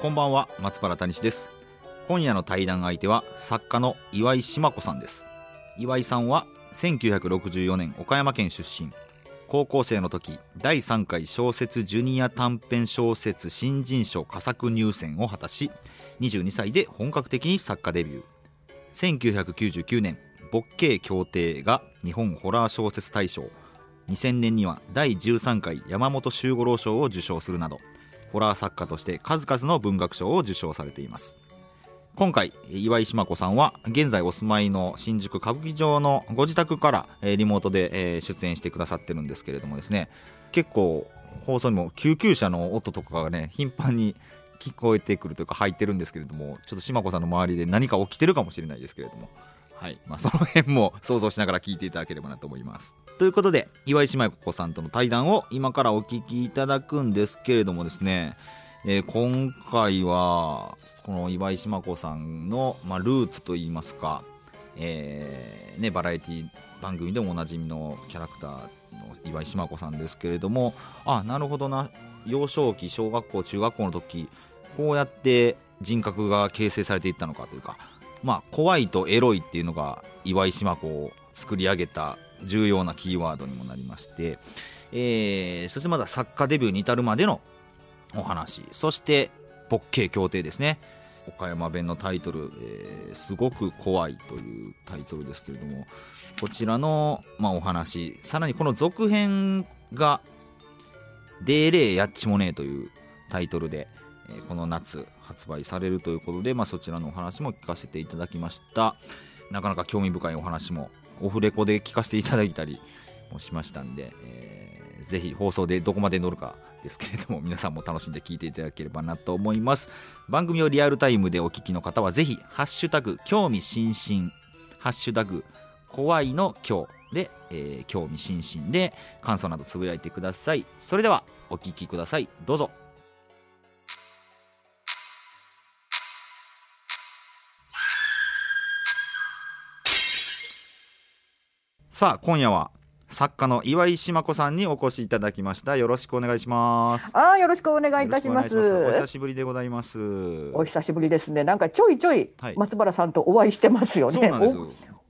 こんばんは松原谷氏です。今夜の対談相手は作家の岩井島子さんです。岩井さんは1964年岡山県出身。高校生の時第3回小説ジュニア短編小説新人賞佳作入選を果たし22歳で本格的に作家デビュー。1999年ボッケー協定が日本ホラー小説大賞。2000年には第13回山本周五郎賞を受賞するなどホラー作家として数々の文学賞を受賞されています。今回岩井島子さんは現在お住まいの新宿歌舞伎町のご自宅からリモートで出演してくださってるんですけれどもですね。結構放送にも救急車の音とかがね頻繁に聞こえてくるというか入ってるんですけれどもちょっと島子さんの周りで何か起きてるかもしれないですけれども。はい。まあ、その辺も想像しながら聞いていただければなと思います。ということで岩井姉妹子さんとの対談を今からお聞きいただくんですけれどもですね、えー、今回はこの岩井島子さんの、まあ、ルーツといいますか、えーね、バラエティ番組でもおなじみのキャラクターの岩井島子さんですけれどもあなるほどな。幼少期小学校中学校の時こうやって人格が形成されていったのかというかまあ、怖いとエロいっていうのが岩井島子を作り上げた重要なキーワードにもなりまして、えー、そしてまだ作家デビューに至るまでのお話。そして「ボッケー協定」ですね。岡山弁のタイトル、えー、すごく怖いというタイトルですけれどもこちらの、まあ、お話。さらにこの続編が「デーレーやっちもねえ」というタイトルで、え、この夏発売されるということで、まあ、そちらのお話も聞かせていただきました。なかなか興味深いお話もオフレコで聞かせていただいたりもしましたんで、えー、ぜひ放送でどこまで乗るかですけれども 皆さんも楽しんで聞いていただければなと思います。番組をリアルタイムでお聞きの方はぜひハッシュタグ興味津々ハッシュタグ怖いの今日で、えー、興味津々で感想などつぶやいてください。それではお聞きください。どうぞ。さあ今夜は作家の岩井島子さんにお越しいただきました。よろしくお願いします。あよろしくお願いいたします。お久しぶりでございます。お久しぶりですね。なんかちょいちょい松原さんとお会いしてますよね、はい、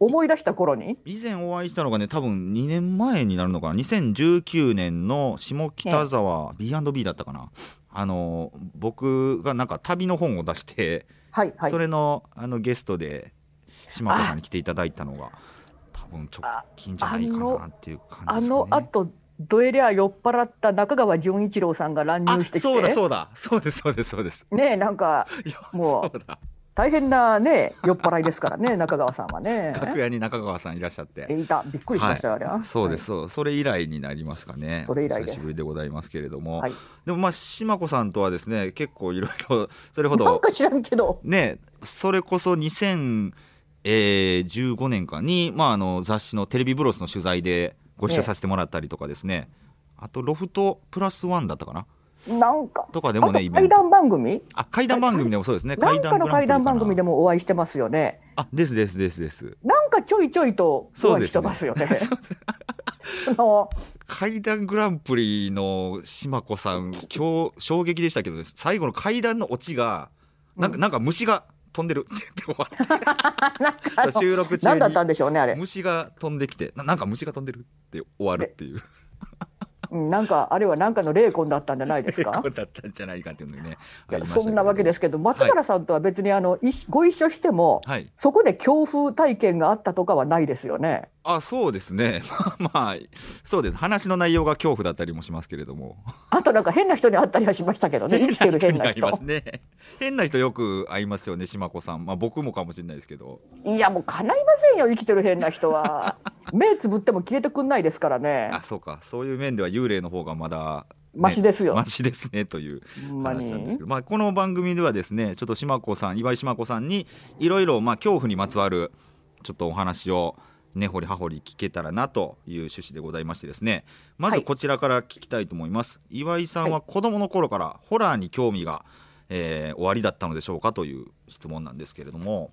思い出した頃に？以前お会いしたのがね多分2年前になるのかな？2019年の下北沢 B&B だったかな？あの僕がなんか旅の本を出して、はいはい、それのあのゲストで島子さんに来ていただいたのが分直近じゃないかなっていう感じです、ね、あの後どえりゃ酔っ払った中川純一郎さんが乱入してきて。そうだそうだ。そうですそうですそうです。ねなんかもう大変なね酔っ払いですからね 中川さんはね。楽屋に中川さんいらっしゃって。いた。びっくりしました、はい、あれそうです、そう。それ以来になりますかね。それ以来久しぶりでございますけれども、はい、でもまあ島子さんとはですね結構いろいろそれほどなんか知らんけど。ねそれこそ2000えー、15年間に、まあ、あの雑誌のテレビブロスの取材でご一緒させてもらったりとかですね、あとロフトプラスワンだったかな？なんか。とかでもね怪談番組？あ怪談番組でもそうですね。な。んかの怪談番組でもお会いしてますよね。あですですですです。なんかちょいちょいとお会いしてますよね。怪談グランプリの島子さん今日衝撃でしたけど最後の怪談のオチがなんか,、なんか虫が飛んでる。って言って終わって収録中にだったんでしょうねあれ。虫が飛んできてなんか虫が飛んでるって終わるっていうなんかあれは何かの霊魂だったんじゃないですか？だったんじゃないかっていうのね。そんなわけですけど、松原さんとは別にあの、はい、ご一緒しても、はい、そこで恐怖体験があったとかはないですよね？あそうですね。まあそうです。話の内容が恐怖だったりもしますけれども。あとなんか変な人に会ったりはしましたけどね 生きてる変な人。ますね変な人よく会いますよね島子さん。まあ僕もかもしれないですけど。いやもうかないませんよ生きてる変な人は。目つぶっても消えてくんないですからね。あそうか。そういう面では幽霊の方がまだマシですよ。マシですねという話なんですけど、まあ、この番組ではですねちょっと島子さん岩井島子さんにいろいろ恐怖にまつわるちょっとお話を根掘り葉掘り聞けたらなという趣旨でございましてですね。まずこちらから聞きたいと思います、はい、岩井さんは子供の頃からホラーに興味が、えー、終わりだったのでしょうかという質問なんですけれども。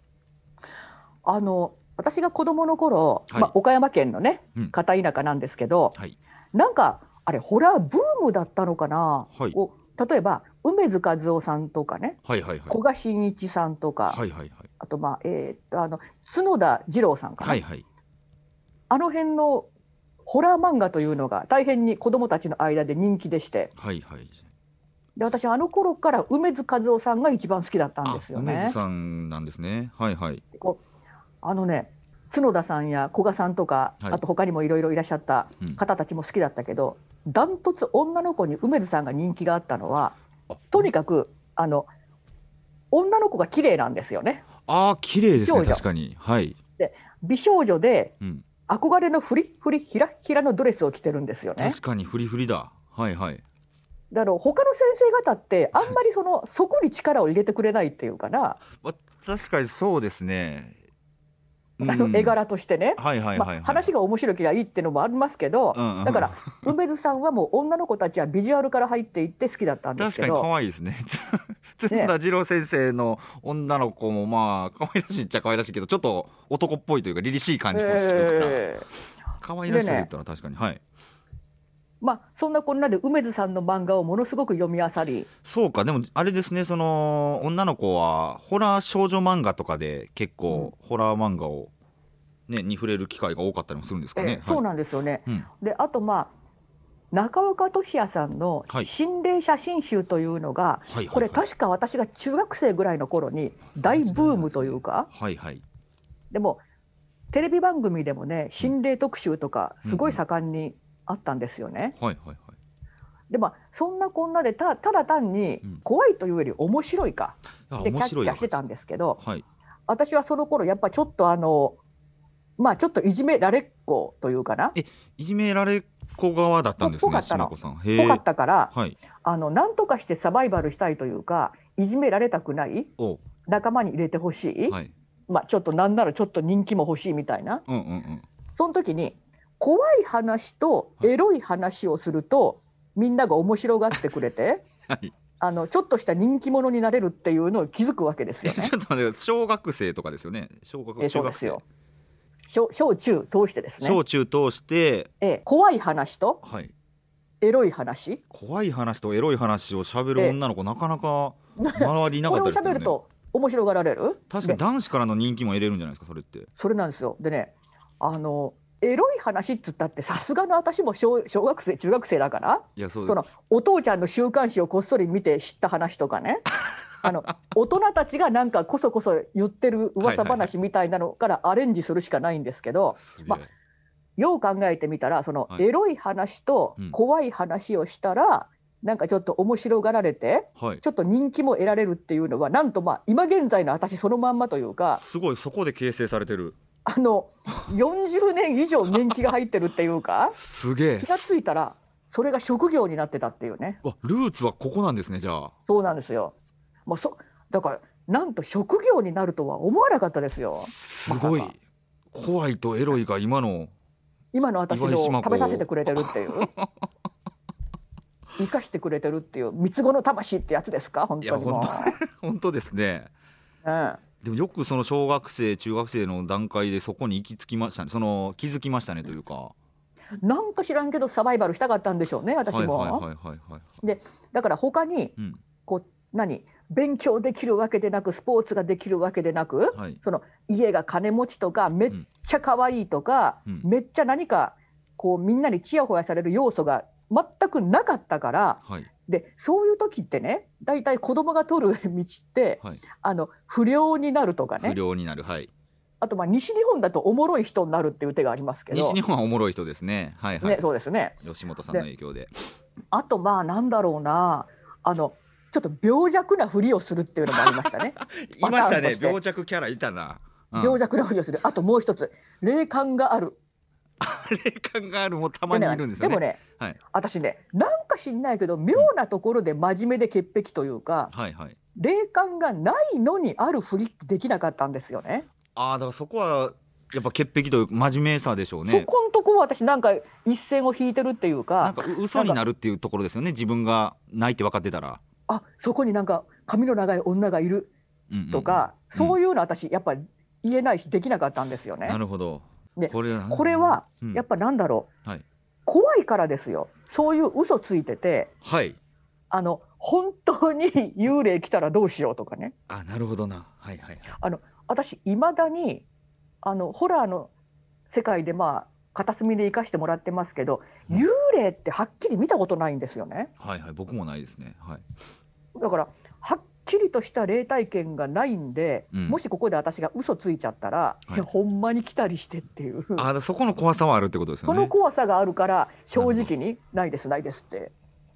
あの私が子供の頃、はい、まあ、岡山県のね、片田舎なんですけど、はい、なんかあれホラーブームだったのかな、はい、お例えば梅津和夫さんとかね、はいはいはい、古賀真一さんとか、はいはいはい、あとまあえー、っとあの角田二郎さんかな、はいはい、あの辺のホラー漫画というのが大変に子どもたちの間で人気でして、はいはい、で私あの頃から梅津和夫さんが一番好きだったんですよね。梅津さんなんですね。はいはい。こうあのね角田さんや古賀さんとか、はい、あと他にもいろいろいらっしゃった方たちも好きだったけど、ダントツ女の子に梅津さんが人気があったのはとにかくあの女の子が綺麗なんですよね。ああ綺麗ですね確かに。はい。で美少女で、うん、憧れのフリフリひらひらのドレスを着てるんですよね。確かにフリフリだ。はいはい。だから他の先生方ってあんまりそのそこに力を入れてくれないっていうかな。まあ、確かにそうですね。あの絵柄としてね、話が面白きゃいいっていうのもありますけど、うんうん、だから梅津さんはもう女の子たちはビジュアルから入っていって好きだったんですけど。確かに可愛いですね。角田二郎先生の女の子もまあ可愛らしいっちゃ可愛らしいけどちょっと男っぽいというか凛々しい感じもするから、えー、可愛らしいと言ったら確かに、ね、はいまあ、そんなこんなで梅津さんの漫画をものすごく読み漁り。そうか。でもあれですね。その女の子はホラー少女漫画とかで結構ホラー漫画を、ね、に触れる機会が多かったりもするんですかね。そうなんですよね、うん、であとまあ中岡俊也さんの心霊写真集というのが、はい、これ確か私が中学生ぐらいの頃に大ブームというか、はいはい、でもテレビ番組でもね心霊特集とかすごい盛んにあったんですよね。はいはいはい。でまあそんなこんなでたただ単に怖いというより面白いかでキャッキャしてたんですけど、はい、私はその頃やっぱちょっとあのまあちょっといじめられっ子というかな。えいじめられっ子側だったんですね。ぽかったの。ぽかったから、はい、あのなんとかしてサバイバルしたいというかいじめられたくない仲間に入れてほしい、はい、まあちょっとなんならちょっと人気も欲しいみたいな。うんうんうん、その時に怖い話とエロい話をすると、みんなが面白がってくれて、はい、あのちょっとした人気者になれるっていうのを気づくわけですよね。ちょっと待って小学生とかですよね。小学え小学生。小小中通してですね。小中通して、え怖い話と、はい、エロい話。怖い話とエロい話をしゃべる女の子なかなか 周りいなかったですよね。ると面白がられる？確かに男子からの人気も得れるんじゃないですかそれって。それなんですよ。でね、あのエロい話っつったってさすがの私も小小学生中学生だから。いやそうそのお父ちゃんの週刊誌をこっそり見て知った話とかね。あの大人たちがなんかこそこそ言ってる噂話みたいなのからアレンジするしかないんですけど、まあ、よう考えてみたらそのエロい話と怖い話をしたら、はい、なんかちょっと面白がられて、はい、ちょっと人気も得られるっていうのはなんとまあ今現在の私そのまんまというか。すごいそこで形成されてるあの40年以上年季が入ってるっていうかすげえ。気が付いたらそれが職業になってたっていうね。ルーツはここなんですねじゃあ。そうなんですよ。もうそだからなんと職業になるとは思わなかったですよ。すごい、ま、怖いとエロいが今の今の私を食べさせてくれてるっていう。生かしてくれてるっていう三つ子の魂ってやつですか？本当にも 本当ですね、うんでもよくその小学生中学生の段階でそこに行き着きましたね。その気づきましたねというか。なんか知らんけどサバイバルしたかったんでしょうね私も。でだから他に、うん、こう何？勉強できるわけでなくスポーツができるわけでなく、はい、その家が金持ちとかめっちゃ可愛いとか、うん、めっちゃ何かこうみんなにちやほやされる要素が全くなかったから、はい、でそういう時ってね大体子供が取る 道って、はい、あの不良になるとかね。不良になるはい。あとまあ西日本だとおもろい人になるっていう手がありますけど。西日本はおもろい人ですね。はいはい、ね、そうですね。吉本さんの影響で。あとまあなんだろうな。あのちょっと病弱なふりをするっていうのもありましたね。いましたね。病弱キャラいたな、うん、病弱なふりをする。あともう一つ。霊感がある。霊感があるもたまにいるんですよねでもねはい、私ねなんか知んないけど妙なところで真面目で潔癖というか、はいはい、霊感がないのにあるふりできなかったんですよね。あだからそこはやっぱ潔癖という真面目さでしょうね。そこのとこは私なんか一線を引いてるっていうか。なんか嘘になるっていうところですよね。自分がないって分かってたら。あそこになんか髪の長い女がいるとか、うんうんうん、そういうの私やっぱり言えないしできなかったんですよね。なるほど。でこれこれはやっぱなんだろう、うんはい、怖いからですよ。そういう嘘ついてて。はい。あの本当に 幽霊来たらどうしようとかね。あなるほどな。はいはい。あの私いまだにあのホラーの世界でまあ片隅で生かしてもらってますけど、うん、幽霊ってはっきり見たことないんですよね。はいはい僕もないですね。はい。だからきりとした霊体験がないんで、うん、もしここで私が嘘ついちゃったら、はい、ほんまに来たりしてっていう。あそこの怖さはあるってことですよね。その怖さがあるから正直にないですないですって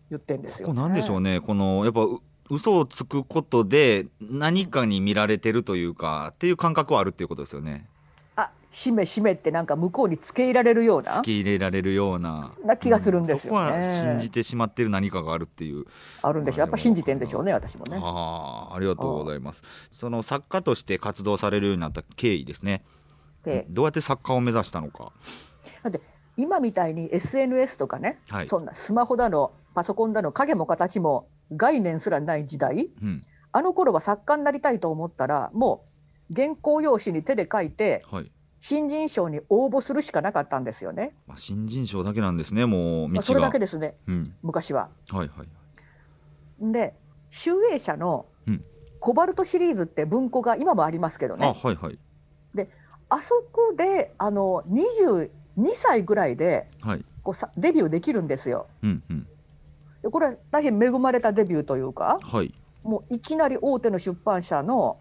言ってんですよ、ね、ここなんでしょうね。このやっぱ嘘をつくことで何かに見られてるというかっていう感覚はあるっていうことですよね。しめしめってなんか向こうにつけ入れられるようなつけ入れられるような。な気がするんですよ、ね。うん、そこは信じてしまってる何かがあるっていう。あるんでしょうやっぱ信じてんでしょうね私もね。ああありがとうございます。その作家として活動されるようになった経緯ですね。どうやって作家を目指したのか。だって今みたいに SNS とかね、はい、そんなスマホだのパソコンだの影も形も概念すらない時代、うん、あの頃は作家になりたいと思ったらもう原稿用紙に手で書いて、はい新人賞に応募するしかなかったんですよね。まあ、新人賞だけなんですね、もうまあ、それだけですね、うん、昔は。はいはい、で、集英社のコバルトシリーズって文庫が今もありますけどね。あはいはい、で、あそこであの22歳ぐらいで、はい、こうさデビューできるんですよ。うんうん、でこれは大変恵まれたデビューというか、はい、もういきなり大手の出版社の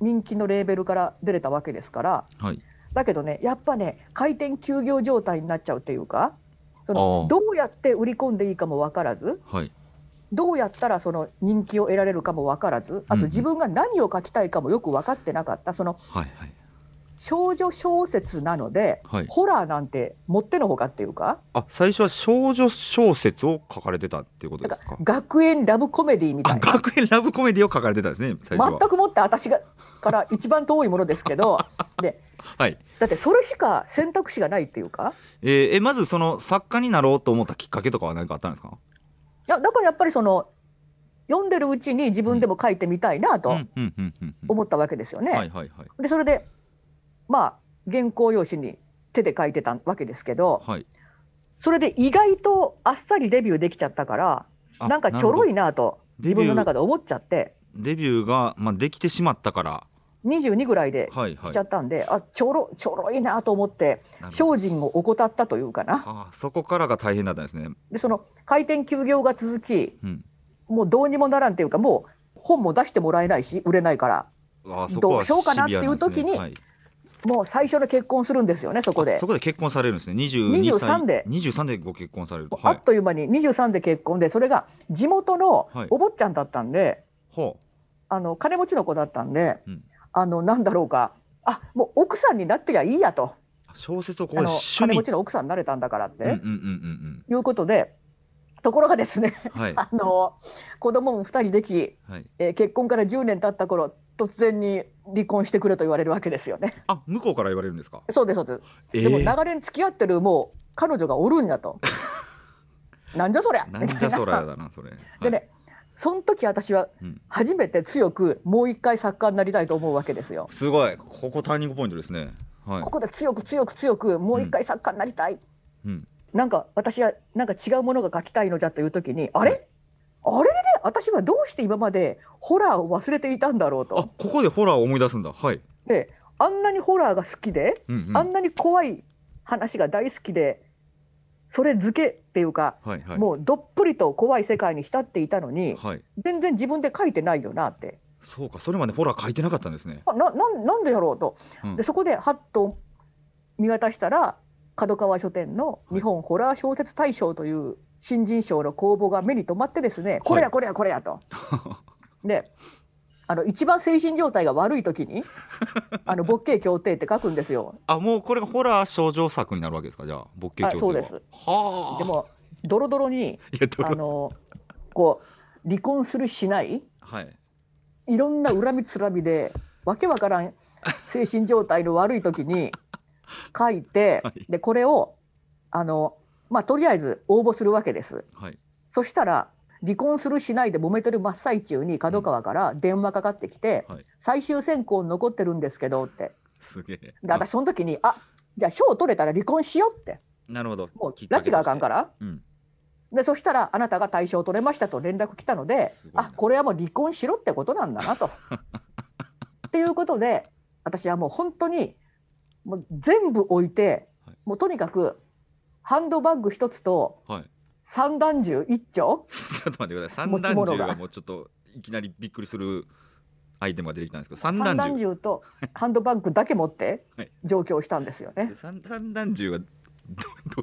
人気のレーベルから出れたわけですから。はいだけどねやっぱね回転休業状態になっちゃうっていうかそのどうやって売り込んでいいかも分からず、はい、どうやったらその人気を得られるかも分からずあと自分が何を書きたいかもよく分かってなかったその、はいはい、少女小説なので、はい、ホラーなんてもってのほかっていうかあ最初は少女小説を書かれてたっていうことですか？学園ラブコメディみたいな。学園ラブコメディを書かれてたんですね全くもって私がから一番遠いものですけど ではい、だってそれしか選択肢がないっていうか、えー、えまずその作家になろうと思ったきっかけとかは何かあったんですか？いやだからやっぱりその読んでるうちに自分でも書いてみたいなと思ったわけですよね。でそれでまあ原稿用紙に手で書いてたわけですけど、はい、それで意外とあっさりデビューできちゃったからなんかちょろいなと自分の中で思っちゃって。デビューが、まあ、できてしまったから22ぐらいでしちゃったんで、はいはい、あちょろちょろいなと思って精進を怠ったというかな。あそこからが大変だったんですね。でその開店休業が続き、うん、もうどうにもならんっていうかもう本も出してもらえないし売れないから。あどうしようかなっていう時に、はい、もう最初の結婚するんですよねそこで。そこで結婚されるんですね。22歳23で。23でご結婚されると、はい、あっという間に23で結婚でそれが地元のお坊ちゃんだったんで、はい、あの金持ちの子だったんで、うんあのなんだろうか。あもう奥さんになってりゃいいやと。小説をここ金持ちの奥さんになれたんだからって、いうことでところがですね、はい、あの子供も2人でき、はい、えー、結婚から10年経った頃突然に離婚してくれと言われるわけですよね。あ向こうから言われるんですか？そうですそうです、えー、でも長年付き合ってるもう彼女がおるんやと。なんじゃそりゃ。なんじゃそりゃだなそれ。でねその時私は初めて強くもう一回作家になりたいと思うわけですよ。すごいここターニングポイントですね。はい、ここで強く強く強くもう一回作家になりたい。うん、なんか私はなんか違うものが書きたいのじゃという時に、あれ？あれで、ね、私はどうして今までホラーを忘れていたんだろうと。あここでホラーを思い出すんだ。はい。であんなにホラーが好きで、うんうん、あんなに怖い話が大好きでそれ付けっていうか、はいはい、もうどっぷりと怖い世界に浸っていたのに、はい、全然自分で書いてないよなって。そうか、それまでホラー書いてなかったんですね。あなななんでやろうと、うん、でそこではっと見渡したら角川書店の日本ホラー小説大賞という新人賞の公募が目に留まってですね、はい、これやこれやこれやと。であの一番精神状態が悪い時に あの勃起協定って書くんですよ。あもうこれがホラー症状作になるわけですか？じゃあ勃起協定そうです。はあ。でもドロドロに あのこう離婚するしない、はい、いろんな恨みつらみでわけわからん精神状態の悪い時に書いて、はい、でこれをあの、まあ、とりあえず応募するわけです。はい、そしたら離婚するしないで揉めてる真っ最中に角川から電話かかってきて、うんはい、最終選考残ってるんですけどって。すげえ。で私その時にあじゃあ賞取れたら離婚しようって。なるほど。もう拉致があかんから、うん、でそしたらあなたが対象取れましたと連絡来たのであこれはもう離婚しろってことなんだなと。っていうことで私はもう本当にもう全部置いて、はい、もうとにかくハンドバッグ一つと、はい、三段銃一丁ちょっと待ってください三段銃がもうちょっといきなりびっくりするアイテムが出てきたんですけど三段銃とハンドバッグだけ持って上京したんですよね。三三段銃はど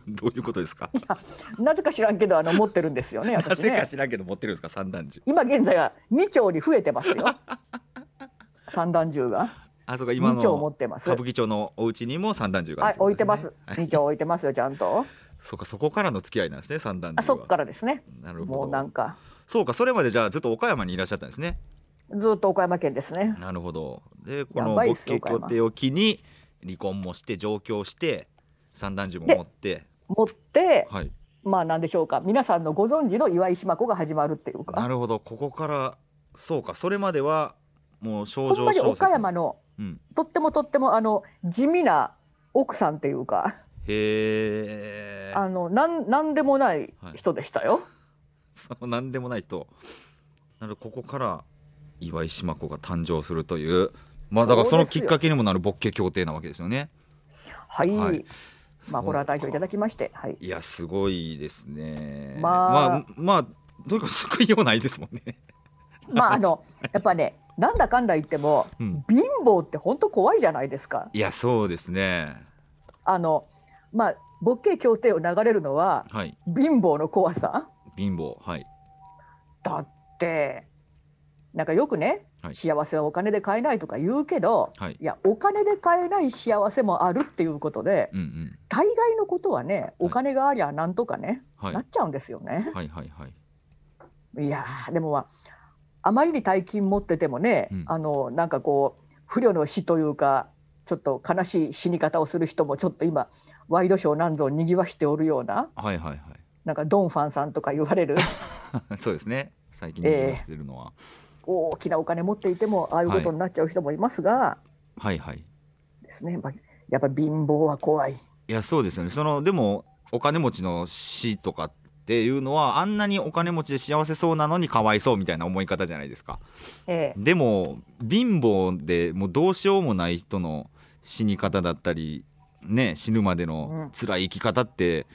どういうことですか？いや、なぜか知らんけど、あの持ってるんですよね。ねなぜか知らんけど、持ってるんですか、三段銃。今現在は二丁に増えてますよ。三段銃が。あ、そうか、今の。歌舞伎町のお家にも三段銃が、ね、はい、置いてます。二丁置いてますよ、ちゃんと。そうかそこからの付き合いなんですね三段あそこからですね。なるほど。もうなんか。そうかそれまでじゃあずっと岡山にいらっしゃったんですね。ずっと岡山県ですね。なるほど。でこの勃起協定を機に離婚もして上京して三段銃も持って。持って、はい、まあなんでしょうか。皆さんのご存知の岩井島子が始まるっていうか。なるほど。ここからそうか。それまではもう少女岡山の、うん、とってもとってもあの地味な奥さんっていうかへえあのなんなんでもない人でしたよ、はい、そのなんでもない人。なのでここから岩井島子が誕生するという。まあだからそのきっかけにもなるボッケ協定なわけですよね。はい、はい、まあホラー代表いただきまして、はい、いやすごいですね。まあ。まあまあどういうか救いようないですもんね。まああの やっぱねなんだかんだ言っても、うん、貧乏って本当怖いじゃないですか。いやそうですね。あのまあボッケ協定を流れるのは、はい、貧乏の怖さ？貧乏はい。だってなんかよくね、はい、幸せはお金で買えないとか言うけど、はい、いやお金で買えない幸せもあるっていうことで、うんうん、大概のことはねお金がありゃなんとかね、はい、なっちゃうんですよね。はいはいはい、いやでも、まあ、あまりに大金持っててもね、うん、あのなんかこう不慮の死というかちょっと悲しい死に方をする人もちょっと今ワイドショーなんぞにぎわしておるような、はいはいはい、なんかドンファンさんとか言われる。そうですね。最近にぎわしてるのは、えー、大きなお金持っていてもああいうことになっちゃう人もいますが、はい、はい。はいですね。やっぱ貧乏は怖い。いやそうですよね。そのでもお金持ちの死とかっていうのはあんなにお金持ちで幸せそうなのにかわいそうみたいな思い方じゃないですか、ええ、でも貧乏でもうどうしようもない人の死に方だったりね死ぬまでの辛い生き方って、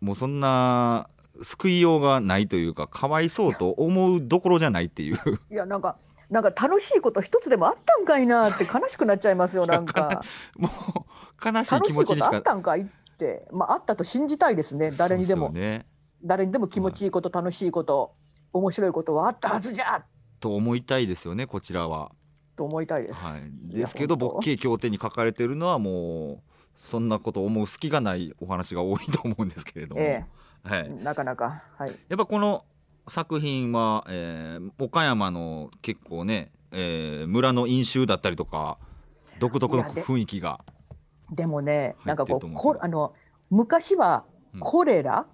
うん、もうそんな救いようがないというかかわいそうと思うどころじゃないっていう。いやなんかなんか楽しいこと一つでもあったんかいなって悲しくなっちゃいますよなんか。もう悲しい気持ちにしかあったんかいってまああったと信じたいですね誰にでも、ね、誰にでも気持ちいいこと、楽しいこと、面白いことはあったはずじゃ。と思いたいですよねこちらは。と思いたいです。はい、ですけど勃起協定に書かれてるのはもうそんなこと思う隙がないお話が多いと思うんですけれども、ええ、はい、なかなか、はい、やっぱこの作品は、えー、岡山の結構ね、えー、村の飲酒だったりとか独特の雰囲気がでもねなんかこうこあの昔はコレラ、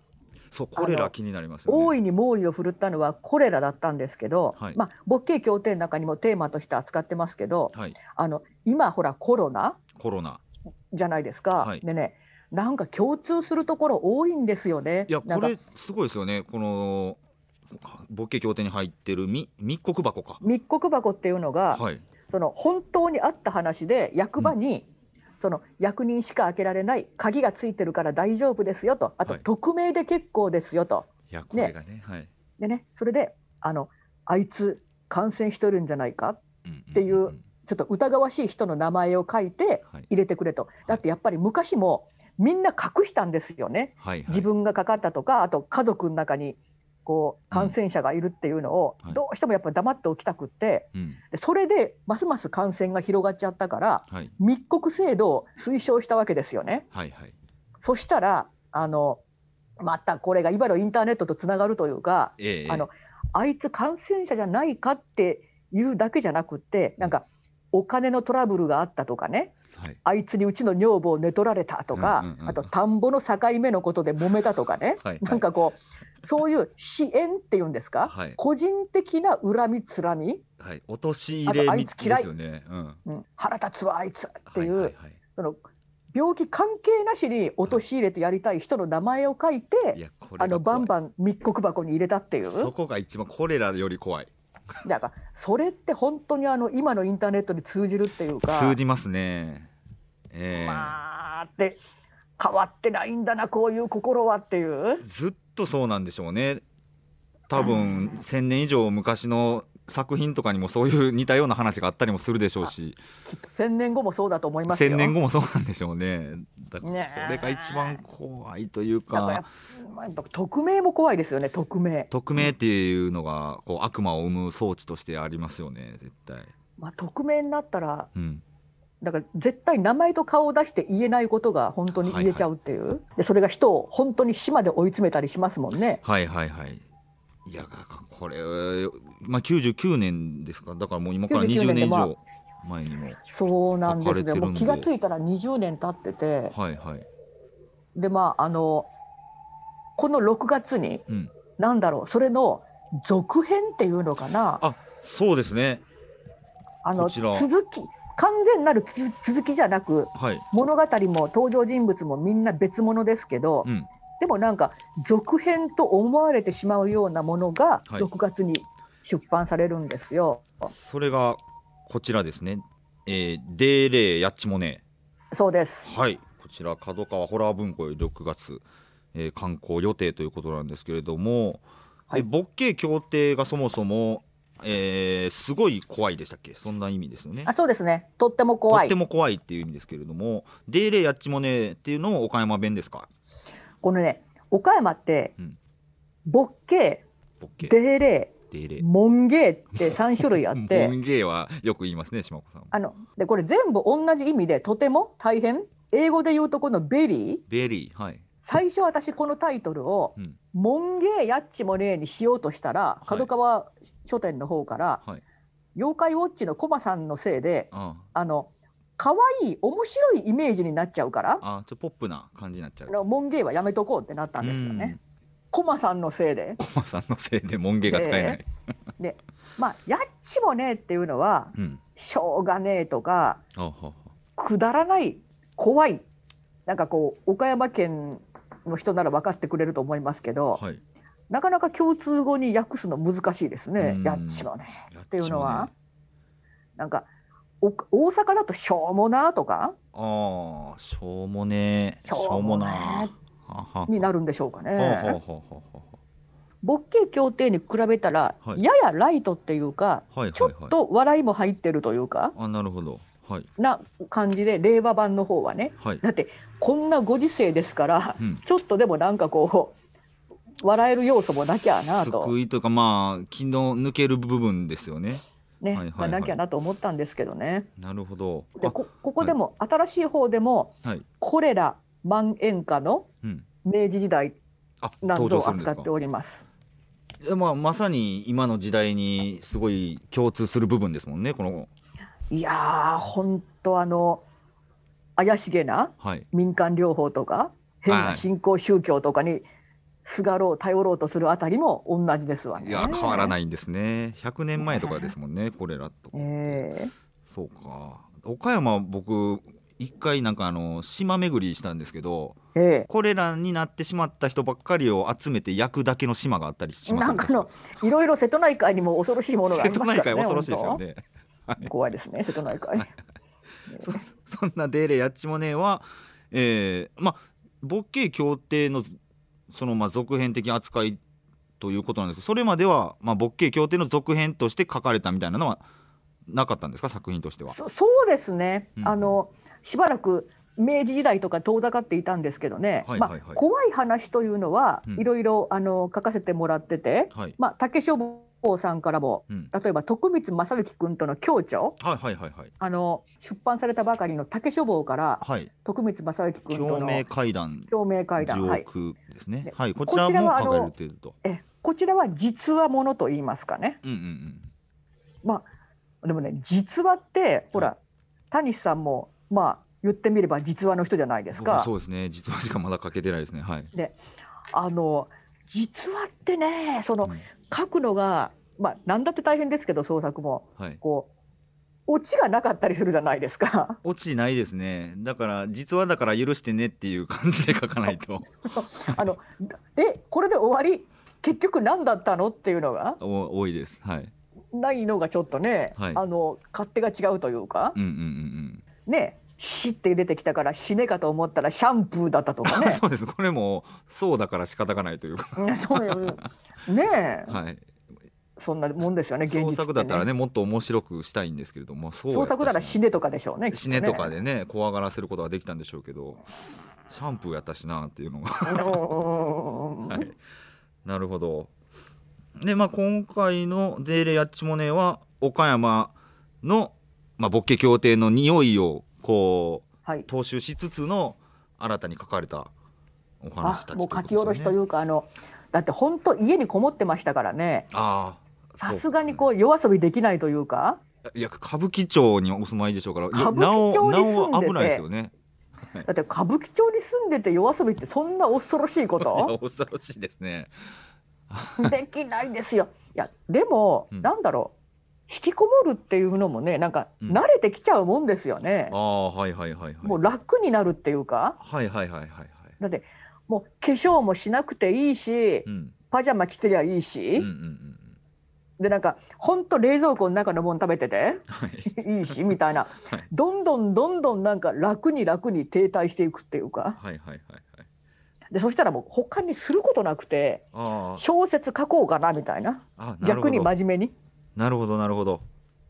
そうコレラ気になります、ね、大いに猛威を振るったのはコレラだったんですけど、はい、まあ勃起協定の中にもテーマとして扱ってますけど、はい、あの今ほらコロナコロナじゃないですか。はい、でねなんか共通するところ多いんですよね。いやこれすごいですよね。この勃起協定に入ってる密告箱か。密告箱っていうのが、はい、その本当にあった話で役場に、その役人しか開けられない鍵がついてるから大丈夫ですよと。あと匿名で結構ですよと。いやこれがね、はい、でねそれであのあいつ感染してるんじゃないかっていう,、ちょっと疑わしい人の名前を書いて入れてくれと、だってやっぱり昔もみんな隠したんですよね、はいはい、自分がかかったとかあと家族の中にこう感染者がいるっていうのをどうしてもやっぱ黙っておきたくって、でそれでますます感染が広がっちゃったから、密告制度を推奨したわけですよね。はいはい、そしたらあのまたこれが今のインターネットとつながるというか、ええ、あのあいつ感染者じゃないかっていうだけじゃなくてなんかお金のトラブルがあったとかね、はい、あいつにうちの女房を寝取られたとか、うんうんうん、あと田んぼの境目のことで揉めたとかね、はい、なんかこうそういう支援っていうんですか、はい、個人的な恨みつらみ、はい、陥れみですよね、うん。うん、腹立つわあいつっていう、はいはいはい、その病気関係なしに陥れてやりたい人の名前を書いて、あのバンバン密告箱に入れたっていう。そこが一番コレラより怖い だからそれって本当にあの今のインターネットに通じるっていうか。通じますね、えー、まあって変わってないんだなこういう心はっていう。ずっとそうなんでしょうね。多分、1,000年以上昔の作品とかにもそういう似たような話があったりもするでしょうし。きっと1000年後もそうだと思いますよ。1000年後もそうなんでしょうね。だからこれが一番怖いというか。匿名も怖いですよね匿名。匿名っていうのがこう悪魔を生む装置としてありますよね絶対。まあ匿名になったら、うん、だから絶対名前と顔を出して言えないことが本当に言えちゃうっていう、はいはい、でそれが人を本当に死まで追い詰めたりしますもんね。はいはいはい。いやこれ、まあ、99年ですか？だからもう今から20年以上前にもそうなんですねもう気が付いたら20年経ってて、はいはい、でまああのこの6月に、うん、なんだろうそれの続編っていうのかな？あそうですね。あの続き完全なる続きじゃなく、はい、物語も登場人物もみんな別物ですけど、うん、でもなんか続編と思われてしまうようなものが6月に出版されるんですよ。はい、それがこちらですね。えー、デーレーやっちもね。そうです。はい。こちら角川ホラー文庫より6月、えー、刊行予定ということなんですけれども、はい、えボッケー協定がそもそもえー、すごい怖いでしたっけ？そんな意味ですよねあそうですねとっても怖いとっても怖いっていう意味ですけれども「デーレーやっちもね」っていうのも岡山弁ですか？このね岡山って、うん、ボッケーデーレー。モンゲーって3種類あって。モンゲーはよく言いますね志麻子さんあのでこれ全部同じ意味でとても大変。英語で言うとこの very。 very はい。最初私このタイトルを、うん、モンゲーやっちもねにしようとしたら、角川書店の方から、はい、妖怪ウォッチのコマさんのせいで、あの可愛い面白いイメージになっちゃうから。あちょポップな感じになっちゃう。モンゲーはやめとこうってなったんですよね。コマさんのせいで。コマさんのせいでモンゲーが使えない、えー、でまあやっちもねっていうのは、うん、しょうがねえとかくだらない怖い。なんかこう岡山県の人なら分かってくれると思いますけど、はい、なかなか共通語に訳すの難しいですね、やっちもねっていうのは。なんか大阪だとしょうもなとか？ああしょうもね。しょうもな。になるんでしょうかね。ボッケ協定に比べたら、はい、ややライトっていうか、はいはいはい、ちょっと笑いも入ってるというかあなるほど、はい、な感じで令和版の方はね、はい、だってこんなご時世ですから、うん、ちょっとでもなんかこう笑える要素もなきゃなと。救いというかまあ気の抜ける部分ですよね。ね、はいはいはい、まあ、なきゃなと思ったんですけどね。なるほど。でこここでも、はい、新しい方でも、はい、コレラ万円下の明治時代などを扱っております。うん、まあまさに今の時代にすごい共通する部分ですもんね。このいやー本当あの怪しげな民間療法とか、変な信仰宗教とかにすがろう頼ろうとするあたりも同じですわね。いや変わらないんですね。100年前とかですもんね、これらと。えー、そうか。岡山僕一回なんかあの島巡りしたんですけど、ええ、これらになってしまった人ばっかりを集めて焼くだけの島があったりしますなんかのいろいろ瀬戸内海にも恐ろしいものがありますからね。瀬戸内海恐ろしいですよね。怖いですね瀬戸内海。そそんなデーレやっちもねは、えー、まあボッケー協定のそのまあ続編的扱いということなんですけどそれまではまあボッケー協定の続編として書かれたみたいなのはなかったんですか？作品としては。そそうですね、うん、あのしばらく明治時代とか遠ざかっていたんですけどね、はいはいはい、まあ、怖い話というのは、いろいろあの書かせてもらってて、はい、まあ、竹書房報さんからも、うん、例えば徳光正行君との共著、はいはいはいはい、あの出版されたばかりの竹書房から、はい、徳光正行君との共鳴会談。共鳴会談はい。ですね、はい、こちらも書かれる程度と。えこちらは実話ものと言いますかね、うんうんうん、まあでもね実話ってほら、はい、谷さんもまあ言ってみれば実話の人じゃないですか。そうですね。実話しかまだ書けてないですね。はい。であの実話ってねその、うん、書くのがまあ何だって大変ですけど創作も、はい、こうオチがなかったりするじゃないですか。オチないですね。だから実はだから許してねっていう感じで書かないと。あのえこれで終わり結局何だったのっていうのが？多いです。はい。ないのがちょっとね、はい、あの勝手が違うというか。うんうんうんうん。ね死って出てきたから死ねかと思ったらシャンプーだったとかね。そうです。これもそうだから仕方がないというか。そうよね。はい。そんなもんですよね創作だったらねもっと面白くしたいんですけれども創作なら死ねとかでしょうね死ね。とかでね怖がらせることができたんでしょうけどシャンプーやったしなっていうのが。はい、なるほど。でまあ今回の「デーレやっちもね」は岡山の、まあ、ボッケ協定の匂いをこう、はい、踏襲しつつの新たに書かれたお話たち、ね、もう書き下ろしというかあのだって本当家にこもってましたからね。あさすがにこう夜遊びできないというか。いや歌舞伎町にお住まいでしょうから歌舞伎町に住んでて。危ないですよね。だって歌舞伎町に住んでて夜遊びってそんな恐ろしいこと？恐ろしいですね。できないですよ。いやでも、うん、なんだろう引きこもるっていうのもねなんか慣れてきちゃうもんですよね。うん、ああはいはいはいはい。もう楽になるっていうか。はいはいはいはいはい。だってもう化粧もしなくていいし、うん、パジャマ着てりゃいいし、うんうんうん、でなんかほんと冷蔵庫の中のもの食べてて、はい、いいしみたいな、はい、どんどんどんどんなんか楽に楽に停滞していくっていうか。はいはいはいはい。でそしたらもう他にすることなくて小説書こうかなみたいな逆に真面目に。なるほどなるほど。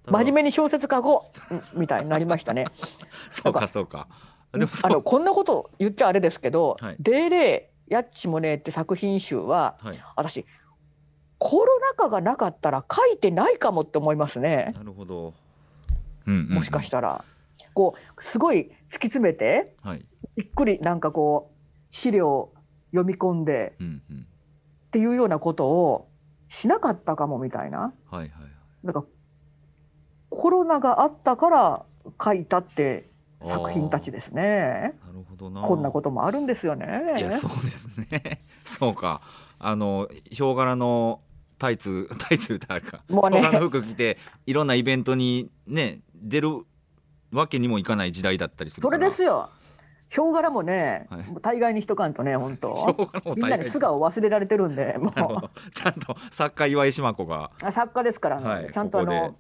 真面目に小説書こう。みたいになりましたね。そうかそうか。でもあのこんなこと言っちゃあれですけど「はい、デーレーやっちもね」って作品集は、はい、私コロナ禍がなかったら書いてないかもって思いますね。なるほど、うんうんうん、もしかしたら。こうすごい突き詰めて、はい、ゆっくりなんかこう資料を読み込んで、うんうん、っていうようなことをしなかったかもみたいな。はいはいなんかコロナがあったから書いたって作品たちですね。なるほどな。こんなこともあるんですよね。いやそうですね。そうか。あのヒョウ柄のタイツ タイツってあるか。もうね。の服着ていろんなイベントにね出るわけにもいかない時代だったりするそれですよ。ヒョウ柄もね、はい、大概にしとかんとね、本当。みんなに素顔忘れられてるんで、もう。ちゃんと作家岩井島子が。あ、作家ですからね、はい、ちゃんとあの。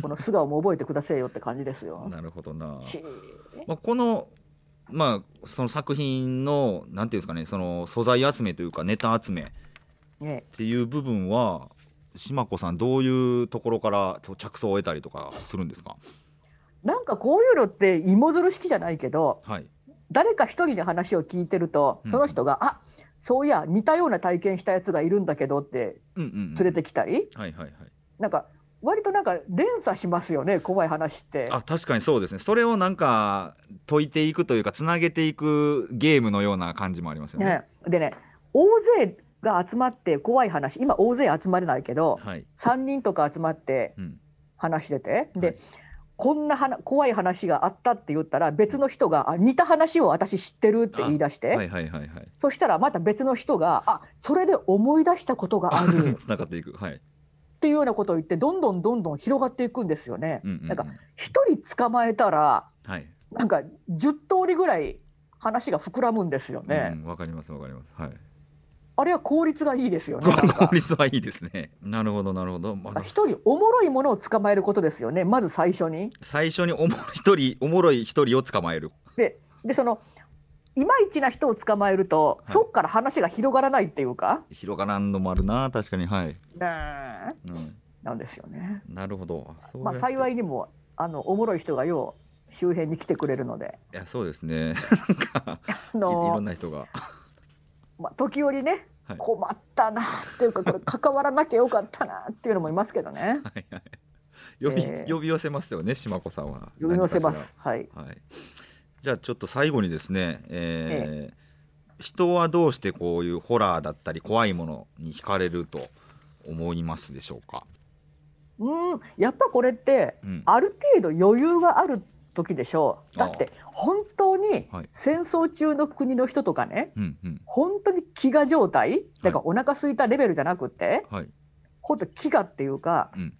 この素顔も覚えてくださいよって感じですよ。なるほどな。まあ、この。まあ、その作品の、なんていうんですかね、その素材集めというか、ネタ集め。っていう部分は。島子さん、どういうところから着想を得たりとかするんですか？なんかこういうのって芋づる式じゃないけど、はい、誰か一人で話を聞いてるとその人が、うん、あそういや似たような体験したやつがいるんだけどって連れてきたり、なんか割となんか連鎖しますよね怖い話って。あ確かにそうですね。それをなんか解いていくというかつなげていくゲームのような感じもありますよね。ね。でね大勢が集まって怖い話今大勢集まれないけど、はい、3人とか集まって話してて、うん、で、はいこんな話怖い話があったって言ったら別の人があ似た話を私知ってるって言い出して、はいはいはいはい、そしたらまた別の人があそれで思い出したことがある つながっていく、はい、っていうようなことを言ってどんどんどんどん広がっていくんですよね。うんうんうん、なんか一人捕まえたら、はい、なんか10通りぐらい話が膨らむんですよね。わ、うん、かりますわかります。はい。あれは効率がいいですよね。効率はいいですね。なるほど、なるほど。まあ、一人おもろいものを捕まえることですよね。まず最初に。最初におも一人おもろい一人を捕まえる。で、でそのいまいちな人を捕まえると、はい、そっから話が広がらないっていうか。広がらんのもあるな、確かに、はい。ねうん、なんですよね。なるほど。まあ、幸いにも、あのおもろい人がよう周辺に来てくれるので。いや、そうですね。なんか、あのいろんな人が。まあ、時折ね困ったなっていうかこれ関わらなきゃよかったなっていうのもいますけどね。はいはい呼び、えー、呼び寄せますよね島子さんは。呼び寄せます。はい。はい。じゃあちょっと最後にですね、えー、えー、人はどうしてこういうホラーだったり怖いものに惹かれると思いますでしょうか？うんやっぱこれって、うん、ある程度余裕がある時でしょうだって本当に戦争中の国の人とかね、はい、本当に飢餓状態だからお腹空いたレベルじゃなくて、はい、本当飢餓っていうか、うん、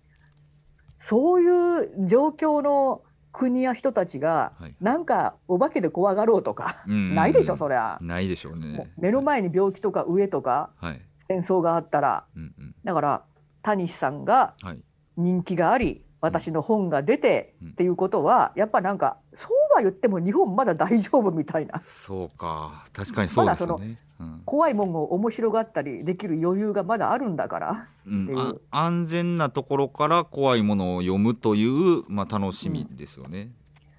そういう状況の国や人たちが、はい、なんかお化けで怖がろうとか、ないでしょそりゃ。ないでしょうね。目の前に病気とか飢えとか、はい、戦争があったら、うんうん、だから谷さんが人気があり、私の本が出てっていうことは、やっぱなんかそうは言っても日本まだ大丈夫みたいな。そうか。確かにそうですよね、うん、怖いもんを面白がったりできる余裕がまだあるんだから、うん、安全なところから怖いものを読むという、まあ、楽しみですよね、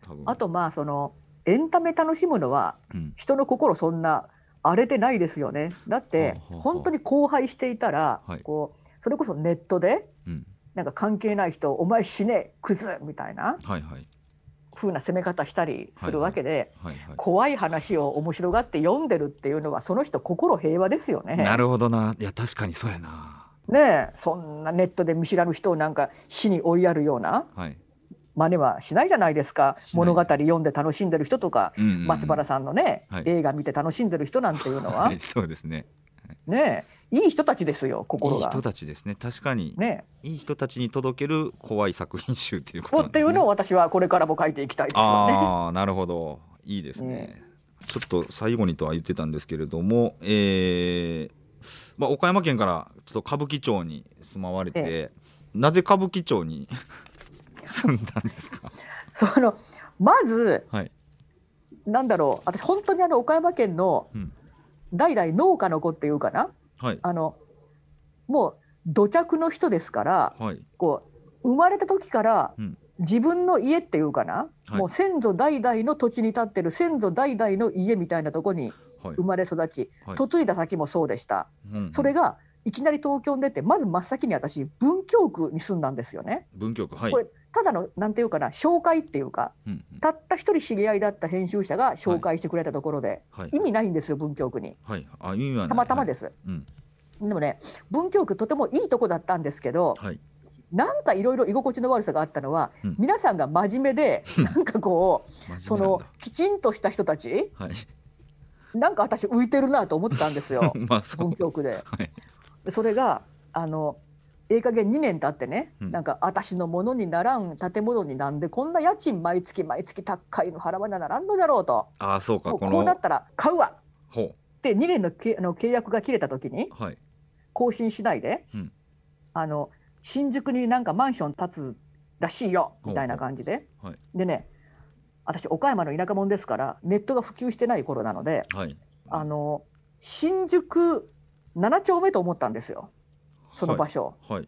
うん、あとまあそのエンタメ楽しむのは、人の心そんな荒れてないですよね。だって本当に荒廃していたら、こうそれこそネットで、なんか関係ない人、お前死ね、クズみたいな、はいはい、風な攻め方したりするわけで、怖い話を面白がって読んでるっていうのは、その人、心平和ですよね。なるほどな、いや、確かにそうやな。ねえ、そんなネットで見知らぬ人をなんか死に追いやるような。はい。真似はしないじゃないですか。物語読んで楽しんでる人とか、うんうんうん、松原さんのね、はい、映画見て楽しんでる人なんていうのは、はい、そうですねねいい人たちですよ心が。いい人たちですね。確かに、ね、いい人たちに届ける怖い作品集っていうこと、ね、っていうのを私はこれからも書いていきたいですよね。ああなるほど。いいですね、ね、ちょっと最後にとは言ってたんですけれどもえー、まあ、岡山県からちょっと歌舞伎町に住まわれて、ええ、なぜ歌舞伎町に 住んだんですか？そのまず、はい、なんだろう私本当にあの岡山県の、うん代々農家の子っていうかな、はい、あのもう土着の人ですから、はい、こう生まれた時から、自分の家っていうかな、はい、もう先祖代々の土地に立ってる先祖代々の家みたいなとこに生まれ育ち、嫁いだ先もそうでした、うんうん、それがいきなり東京に出てまず真っ先に私文京区に住んだんですよね。文京区はい。これただのなんていうかな紹介っていうか、うんうん、たった一人知り合いだった編集者が紹介してくれたところで、はい、意味ないんですよ文京区に、はい、あ意味はたまたまです、はい。うん、でもね文京区とてもいいとこだったんですけど、はい、なんかいろいろ居心地の悪さがあったのは、うん、皆さんが真面目でなんかこう そのきちんとした人たち、はい、なんか私浮いてるなと思ってたんですよ、まあ、文京区で。はい、それがあのええ加減2年経ってね、うん、なんか私のものにならん建物になんでこんな家賃毎月毎月高いの払わなならんのだろうと。あそうか。こうなったら買うわ。で2年のけあの契約が切れた時に、はい、更新しないで、うん、あの新宿になんかマンション建つらしいよみたいな感じで、はい、でね私岡山の田舎者ですからネットが普及してない頃なので、はい、あの新宿7丁目と思ったんですよ。その場所、はい、はい、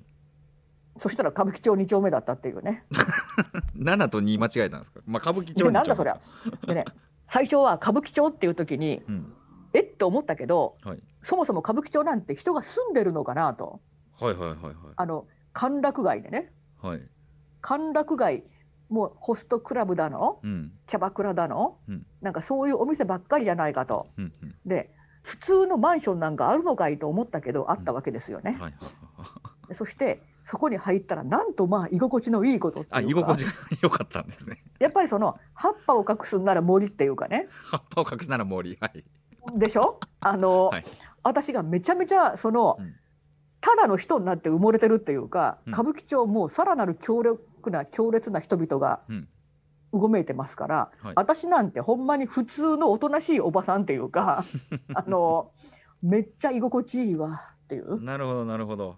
そしたら歌舞伎町2丁目だったっていうね。7と2間違えたんですか、まあ、歌舞伎町なんだそりゃ。でね最初は歌舞伎町っていう時に、うん、えっと思ったけど、はい、そもそも歌舞伎町なんて人が住んでるのかなと、はいはいはいはい、あの歓楽街でね、はい、歓楽街もうホストクラブだの、うん、キャバクラだの、うん、なんかそういうお店ばっかりじゃないかと。うんうん、で普通のマンションなんかあるのかいと思ったけどあったわけですよね。はい、そしてそこに入ったらなんとまあ居心地のいいことあ居心地が良かったんですね。やっぱりその葉っぱを隠すなら森っていうかね。葉っぱを隠すなら森。はい。でしょ？あの、はい、私がめちゃめちゃその、うん、ただの人になって埋もれてるっていうか、うん、歌舞伎町もさらなる強力な強烈な人々がうごめいてますから、はい、私なんてほんまに普通のおとなしいおばさんっていうか あのめっちゃ居心地いいわっていう。なるほどなるほど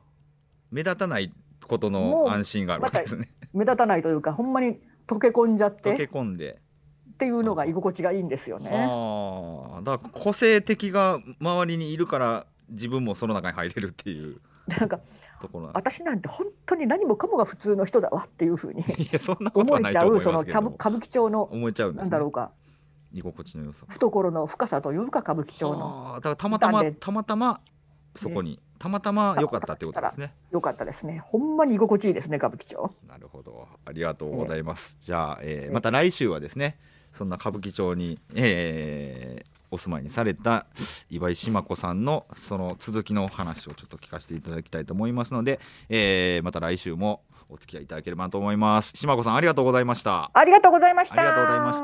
目立たないことの安心があるわけですね。目立たないというかほんまに溶け込んじゃって。溶け込んで。っていうのが居心地がいいんですよね。あだから個性的が周りにいるから自分もその中に入れるっていう。なんか私なんて本当に何もかもが普通の人だわっていうふうに思えちゃうその歌舞伎町の思えちゃうん、なんだろうか。居心地の良さ。懐の深さというか歌舞伎町の。だからたまたまたまたまそこにたまたま良かったってことですね。良かったですね。ほんまに居心地いいですね、歌舞伎町。なるほど、ありがとうございます。えー、じゃあ、えー、また来週はですね、そんな歌舞伎町に、えー、お住まいにされた岩井島子さんのその続きのお話をちょっと聞かせていただきたいと思いますので、えー、また来週もお付き合いいただければと思います。島子さんありがとうございました。ありがとうございました。ありがとうございまし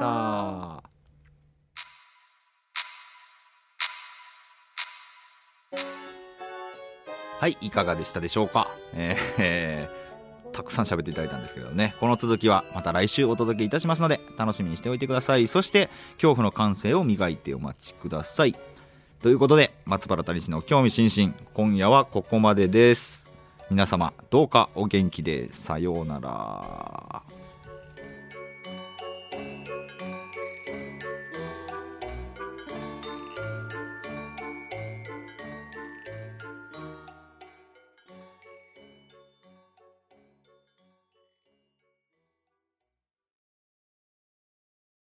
た。はい、いかがでしたでしょうか？えー、たくさん喋っていただいたんですけどね、この続きはまた来週お届けいたしますので、楽しみにしておいてください。そして、恐怖の感性を磨いてお待ちください。ということで、松原谷氏の興味津々、今夜はここまでです。皆様、どうかお元気で、さようなら。